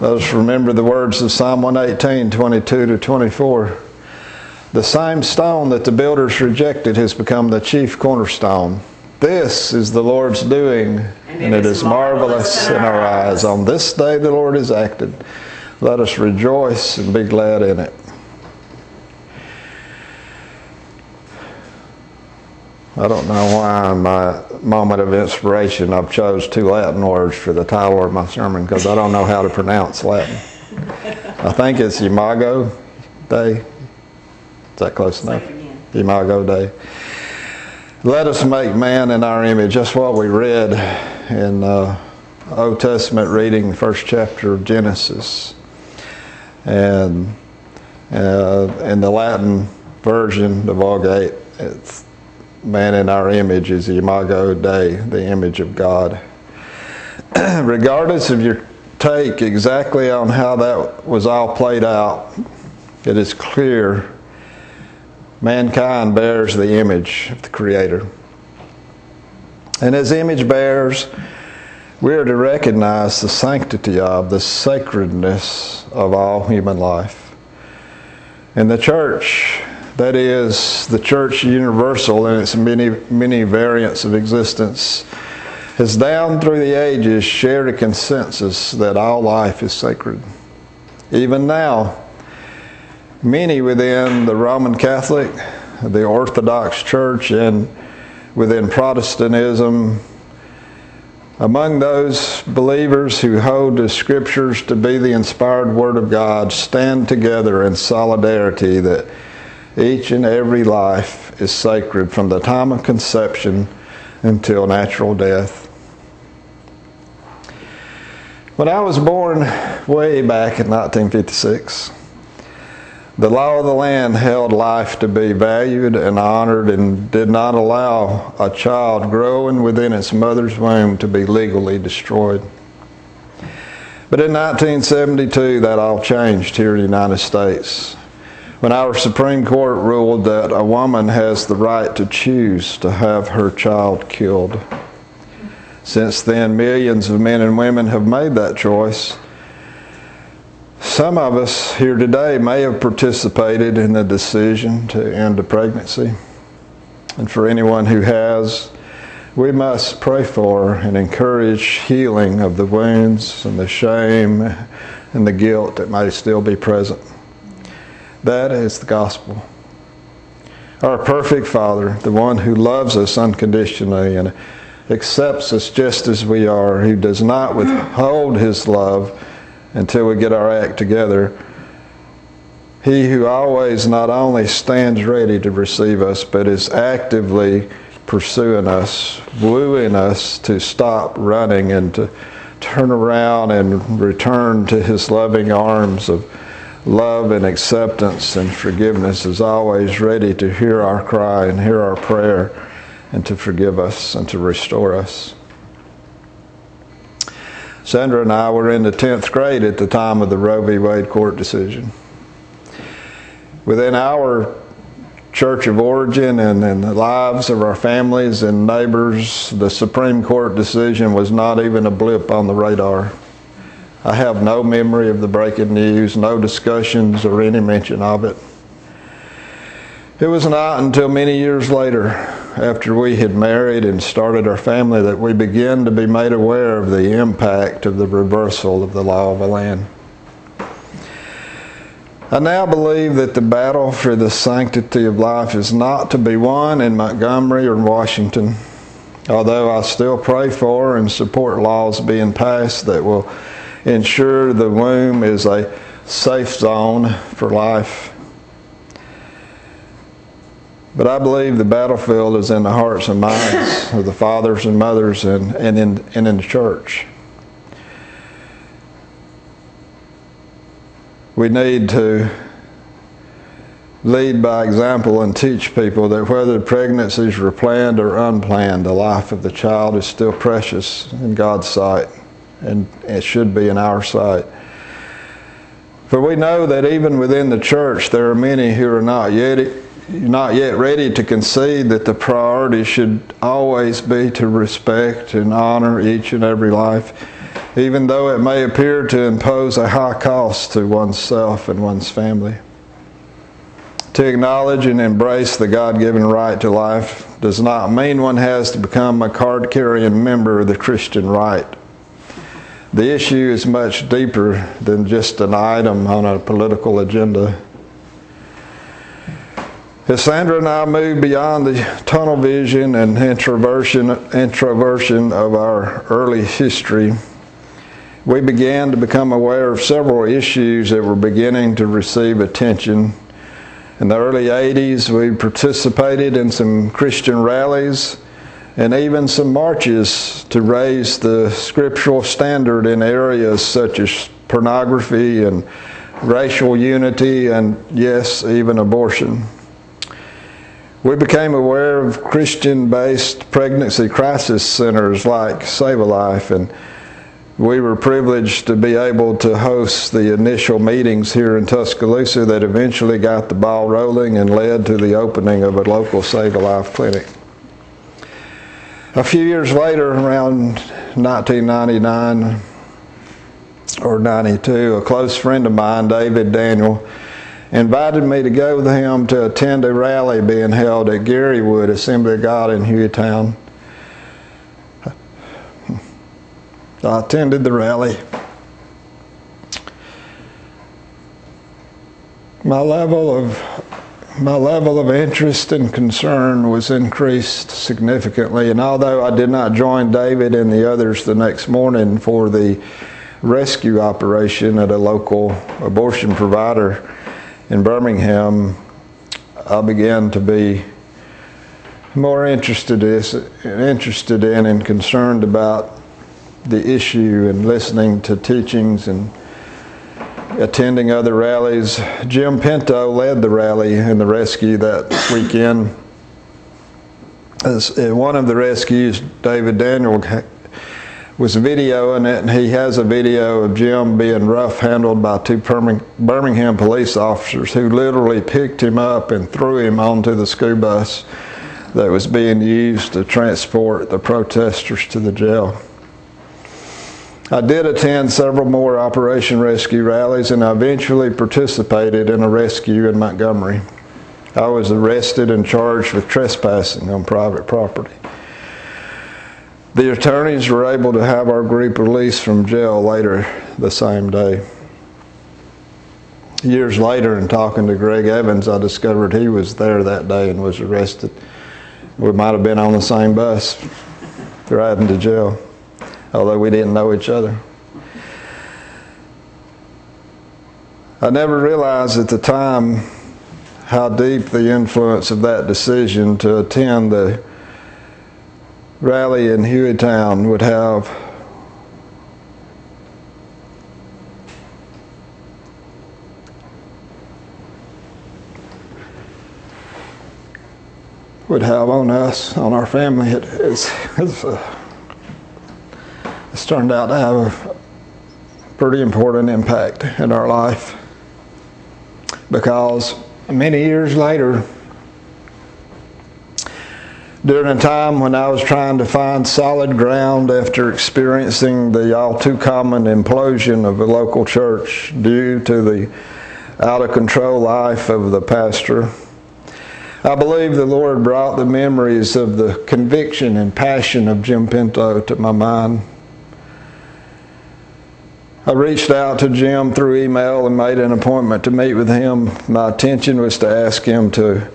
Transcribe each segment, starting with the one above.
Let us remember the words of Psalm 118, 22 to 24. The same stone that the builders rejected has become the chief cornerstone. This is the Lord's doing, and, and it is marvelous in our eyes. On this day the Lord has acted. Let us rejoice and be glad in it. I don't know why in my moment of inspiration I've chose two Latin words for the title of my sermon because I don't know how to pronounce Latin. I think it's Imago Dei. Is that close enough? Imago Dei. Let us make man in our image. That's what we read in uh, Old Testament reading, the first chapter of Genesis. And uh, in the Latin version, the Vulgate, it's man in our image is the imago Dei, the image of God. Regardless of your take exactly on how that was all played out, it is clear mankind bears the image of the Creator. And as image bearers, we are to recognize the sanctity of, the sacredness of all human life. And the church that is, the church universal in its many, many variants of existence has down through the ages shared a consensus that all life is sacred. Even now, many within the Roman Catholic, the Orthodox Church, and within Protestantism, among those believers who hold the scriptures to be the inspired Word of God, stand together in solidarity that each and every life is sacred from the time of conception until natural death. When I was born way back in 1956, the law of the land held life to be valued and honored and did not allow a child growing within its mother's womb to be legally destroyed. But in 1972, that all changed here in the United States when our Supreme Court ruled that a woman has the right to choose to have her child killed. Since then, millions of men and women have made that choice. Some of us here today may have participated in the decision to end a pregnancy. And for anyone who has, we must pray for and encourage healing of the wounds and the shame and the guilt that may still be present. That is the gospel. Our perfect Father, the one who loves us unconditionally and accepts us just as we are, who does not withhold his love until we get our act together. He who always not only stands ready to receive us, but is actively pursuing us, wooing us to stop running and to turn around and return to his loving arms of love and acceptance and forgiveness is always ready to hear our cry and hear our prayer and to forgive us and to restore us. Sandra and I were in the 10th grade at the time of the Roe v. Wade court decision. Within our church of origin and in the lives of our families and neighbors, the Supreme Court decision was not even a blip on the radar. I have no memory of the breaking news, no discussions or any mention of it. It was not until many years later, after we had married and started our family, that we began to be made aware of the impact of the reversal of the law of the land. I now believe that the battle for the sanctity of life is not to be won in Montgomery or Washington, although I still pray for and support laws being passed that will ensure the womb is a safe zone for life. But I believe the battlefield is in the hearts and minds of the fathers and mothers and, and, in, and in the church. We need to lead by example and teach people that whether pregnancies were planned or unplanned, the life of the child is still precious in God's sight and it should be in our sight. For we know that even within the church, there are many who are not yet, not yet ready to concede that the priority should always be to respect and honor each and every life. even though it may appear to impose a high cost to oneself and one's family. To acknowledge and embrace the God given right to life does not mean one has to become a card carrying member of the Christian right. The issue is much deeper than just an item on a political agenda. As Sandra and I moved beyond the tunnel vision and introversion, introversion of our early history, we began to become aware of several issues that were beginning to receive attention. In the early 80s, we participated in some Christian rallies and even some marches to raise the scriptural standard in areas such as pornography and racial unity and, yes, even abortion. We became aware of Christian based pregnancy crisis centers like Save a Life, and we were privileged to be able to host the initial meetings here in Tuscaloosa that eventually got the ball rolling and led to the opening of a local Save a Life clinic. A few years later, around 1999 or 92, a close friend of mine, David Daniel, invited me to go with him to attend a rally being held at Garywood Assembly of God in Hueytown. I attended the rally. My level of my level of interest and concern was increased significantly. And although I did not join David and the others the next morning for the rescue operation at a local abortion provider in Birmingham, I began to be more interested interested in and concerned about the issue and listening to teachings and attending other rallies. Jim Pinto led the rally and the rescue that weekend. As in uh, one of the rescues, David Daniel was videoing it, and he has a video of Jim being rough handled by two Birmingham police officers who literally picked him up and threw him onto the school bus that was being used to transport the protesters to the jail. I did attend several more Operation Rescue rallies and I eventually participated in a rescue in Montgomery. I was arrested and charged with trespassing on private property. The attorneys were able to have our group released from jail later the same day. Years later, in talking to Greg Evans, I discovered he was there that day and was arrested. We might have been on the same bus riding to jail although we didn't know each other. I never realized at the time how deep the influence of that decision to attend the rally in Hueytown would have. Would have on us, on our family. It, it's, it's turned out to have a pretty important impact in our life because many years later, during a time when I was trying to find solid ground after experiencing the all too common implosion of a local church due to the out of control life of the pastor, I believe the Lord brought the memories of the conviction and passion of Jim Pinto to my mind. I reached out to Jim through email and made an appointment to meet with him. My intention was to ask him to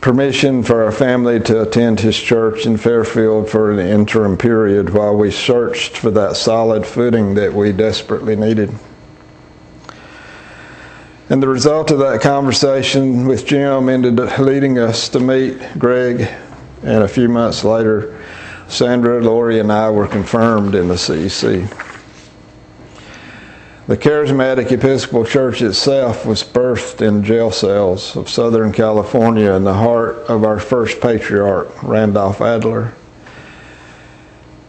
permission for our family to attend his church in Fairfield for an interim period while we searched for that solid footing that we desperately needed. And the result of that conversation with Jim ended up leading us to meet Greg, and a few months later, Sandra, Lori, and I were confirmed in the CEC. The Charismatic Episcopal Church itself was birthed in jail cells of Southern California in the heart of our first patriarch, Randolph Adler.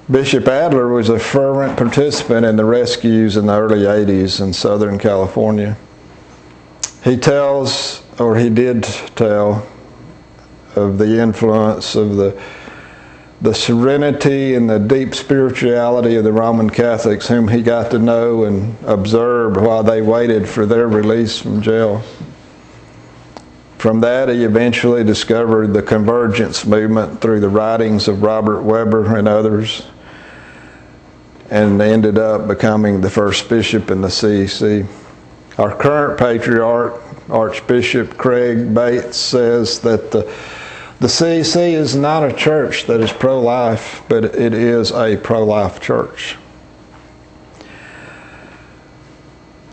Bishop Adler was a fervent participant in the rescues in the early 80s in Southern California. He tells, or he did tell, of the influence of the the serenity and the deep spirituality of the Roman Catholics, whom he got to know and observe while they waited for their release from jail. From that, he eventually discovered the convergence movement through the writings of Robert Webber and others, and ended up becoming the first bishop in the CEC. Our current patriarch, Archbishop Craig Bates, says that the the CEC is not a church that is pro life, but it is a pro life church.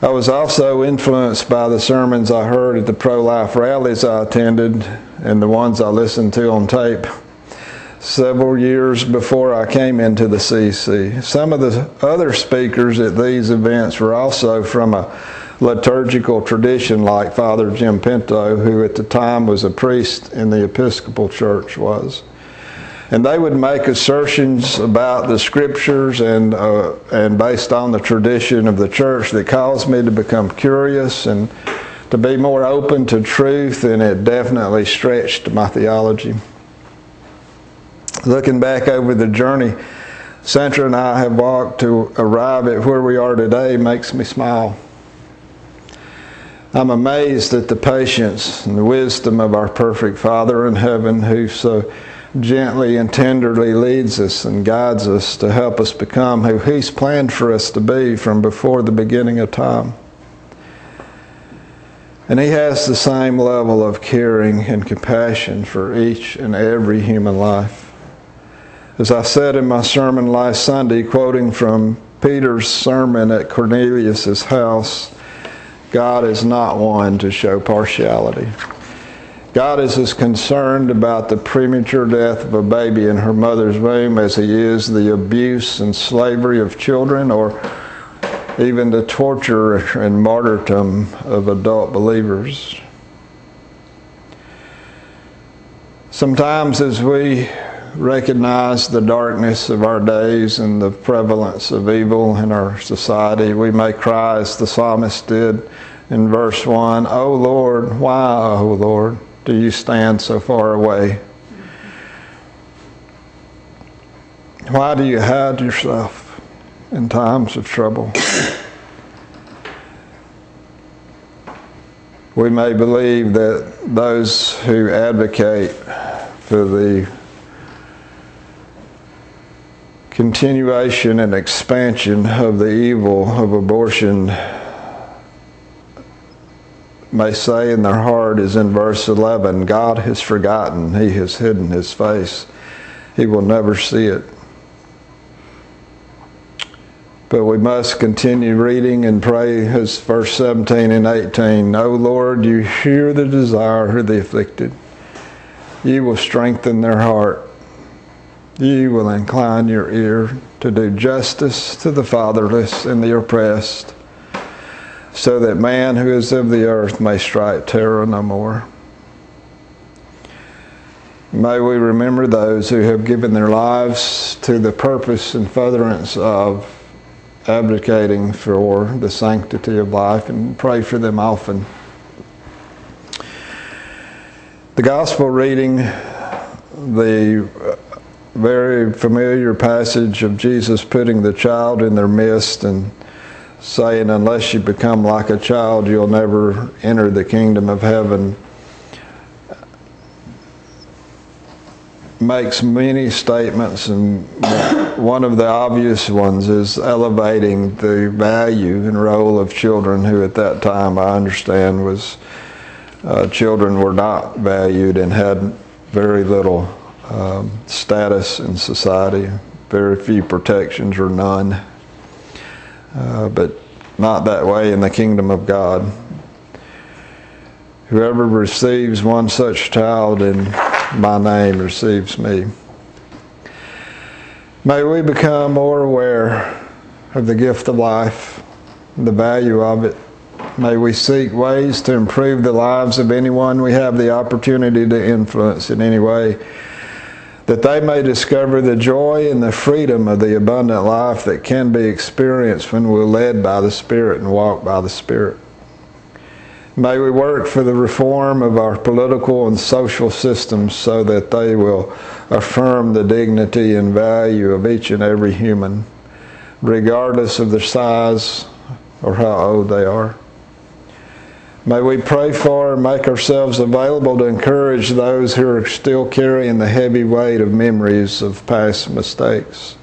I was also influenced by the sermons I heard at the pro life rallies I attended and the ones I listened to on tape several years before I came into the CEC. Some of the other speakers at these events were also from a liturgical tradition like Father Jim Pinto, who at the time was a priest in the Episcopal Church, was. And they would make assertions about the scriptures and, uh, and based on the tradition of the church that caused me to become curious and to be more open to truth, and it definitely stretched my theology. Looking back over the journey Sandra and I have walked to arrive at where we are today makes me smile. I'm amazed at the patience and the wisdom of our perfect Father in heaven who so gently and tenderly leads us and guides us to help us become who He's planned for us to be from before the beginning of time. And He has the same level of caring and compassion for each and every human life. As I said in my sermon last Sunday, quoting from Peter's sermon at Cornelius' house, God is not one to show partiality. God is as concerned about the premature death of a baby in her mother's womb as he is the abuse and slavery of children or even the torture and martyrdom of adult believers. Sometimes, as we recognize the darkness of our days and the prevalence of evil in our society, we may cry as the psalmist did in verse 1 O Lord, why, O Lord, do you stand so far away? Why do you hide yourself in times of trouble? We may believe that those who advocate for the continuation and expansion of the evil of abortion may say in their heart is in verse 11 God has forgotten, He has hidden His face, He will never see it. But we must continue reading and pray as verse 17 and 18. O Lord, you hear the desire of the afflicted. You will strengthen their heart. You will incline your ear to do justice to the fatherless and the oppressed, so that man who is of the earth may strike terror no more. May we remember those who have given their lives to the purpose and furtherance of advocating for the sanctity of life and pray for them often. The gospel reading, the very familiar passage of Jesus putting the child in their midst and saying, Unless you become like a child, you'll never enter the kingdom of heaven, makes many statements, and one of the obvious ones is elevating the value and role of children, who at that time I understand was uh, children were not valued and had very little um, status in society, very few protections or none. Uh, but not that way in the kingdom of God. Whoever receives one such child in my name receives me. May we become more aware of the gift of life, the value of it. May we seek ways to improve the lives of anyone we have the opportunity to influence in any way that they may discover the joy and the freedom of the abundant life that can be experienced when we're led by the Spirit and walk by the Spirit. May we work for the reform of our political and social systems so that they will affirm the dignity and value of each and every human, regardless of their size or how old they are. May we pray for and make ourselves available to encourage those who are still carrying the heavy weight of memories of past mistakes,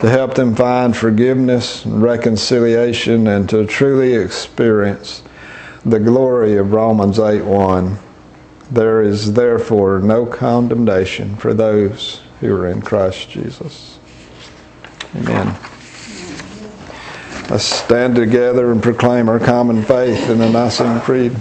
to help them find forgiveness and reconciliation and to truly experience the glory of Romans 8 1. There is therefore no condemnation for those who are in Christ Jesus. Amen. Let's stand together and proclaim our common faith in the Nicene Creed.